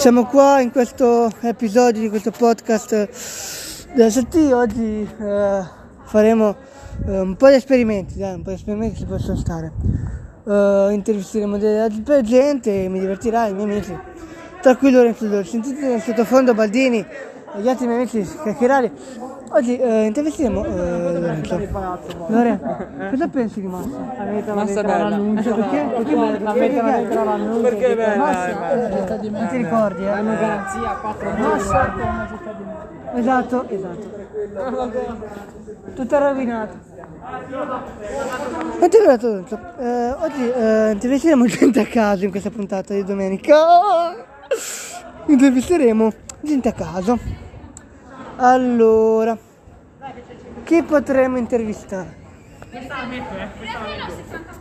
Siamo qua in questo episodio di questo podcast della ST. Oggi eh, faremo eh, un po' di esperimenti, dai, un po' di esperimenti si possono stare. Eh, intervisteremo della gente, mi divertirai, i miei amici, tra cui Lorenzo Dor. Sentite nel sottofondo Baldini e gli altri miei amici chiacchierare. Oggi eh, intervisteremo eh, Lorenzo. Lorenzo, cosa pensi di Massa? Massa è bella. Perché? Perché bella? Perché è bella? Massa, eh, non ti ricordi, eh? Hanno garanzia 4 Massa. Esatto, esatto. Tutto rovinato. È vero Lorenzo? Eh, oggi eh, intervisteremo gente a caso in questa puntata di domenica. Intervisteremo gente a caso. Allora, chi potremmo intervistare?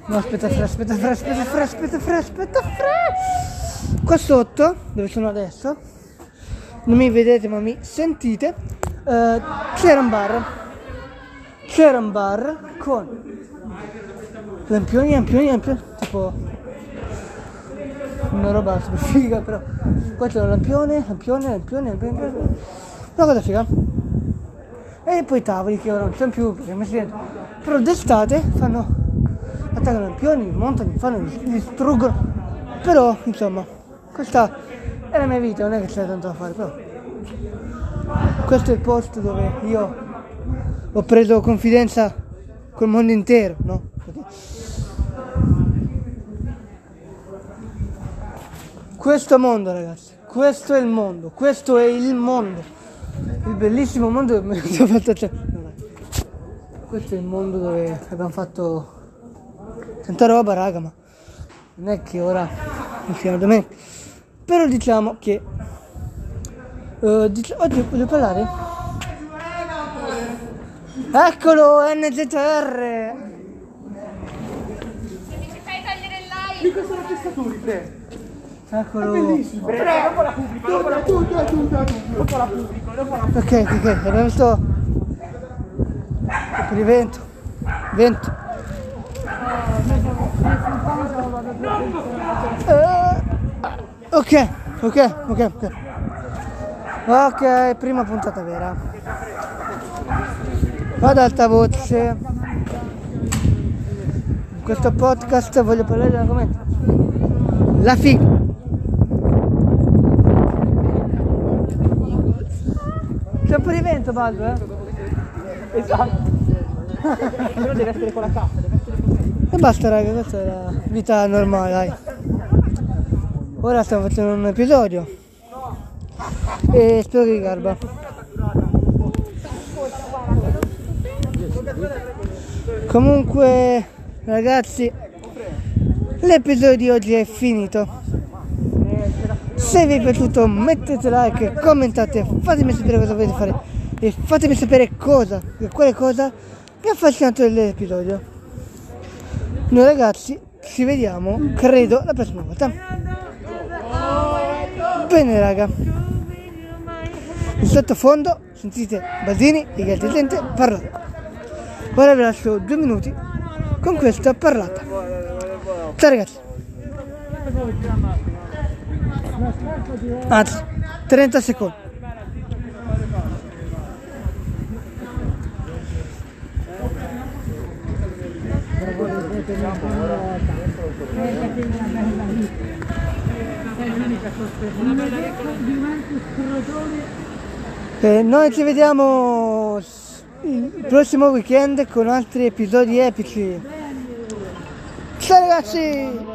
No, aspetta, fra, aspetta, fra, aspetta, fra, aspetta, fra, aspetta, fra. Qua sotto, dove sono adesso, non mi vedete ma mi sentite, eh, c'era un bar. C'era un bar con lampioni, lampioni, lampioni, tipo una roba super figa però. Qua c'è un lampione, lampione, lampione, lampione, lampione. Una cosa figa. E poi i tavoli che ora non c'è più perché messi dentro. Però d'estate fanno. attaccano lampioni, montano, fanno, distruggono. Però, insomma, questa è la mia vita, non è che c'è tanto da fare, però. Questo è il posto dove io ho preso confidenza col mondo intero, no? Questo mondo, ragazzi, questo è il mondo, questo è il mondo, bellissimo mondo dove abbiamo fatto. cioè, questo è il mondo dove abbiamo fatto tanta roba, raga, ma non è che ora non siamo domenica. Però diciamo che eh, dic- oggi voglio parlare. Eccolo, NZR! Fai tagliare il like. Cosa sono testatori, pre? Eccolo. Pre, dopo la pubblico, dopo la pubblico, dopo la pubblico, dopo la Ok, ok, abbiamo visto per il vento. Vento. Eh, ok, ok, ok, ok. Ok, prima puntata vera. Vado ad alta voce. In questo podcast voglio parlare dell'argomento. La figa. C'è un po' di vento, Baldo, eh? Esatto. Però deve essere con la cassa, deve essere con E basta raga, questa è la vita normale, dai. Ora stiamo facendo un episodio. E spero che vi garba. Comunque, ragazzi, l'episodio di oggi è finito. Se vi è piaciuto mettete like, commentate, fatemi sapere cosa volete fare e fatemi sapere cosa, quale cosa vi ha affascinato dell'episodio. Noi ragazzi ci vediamo, credo, la prossima volta. Bene raga. In sottofondo sentite Basini e gli altri gente parlare. Ora vi lascio due minuti con questa parlata. Ciao ragazzi. Anzi, 30 secondi. Eh, noi ci vediamo il prossimo weekend con altri episodi epici. Ciao ragazzi!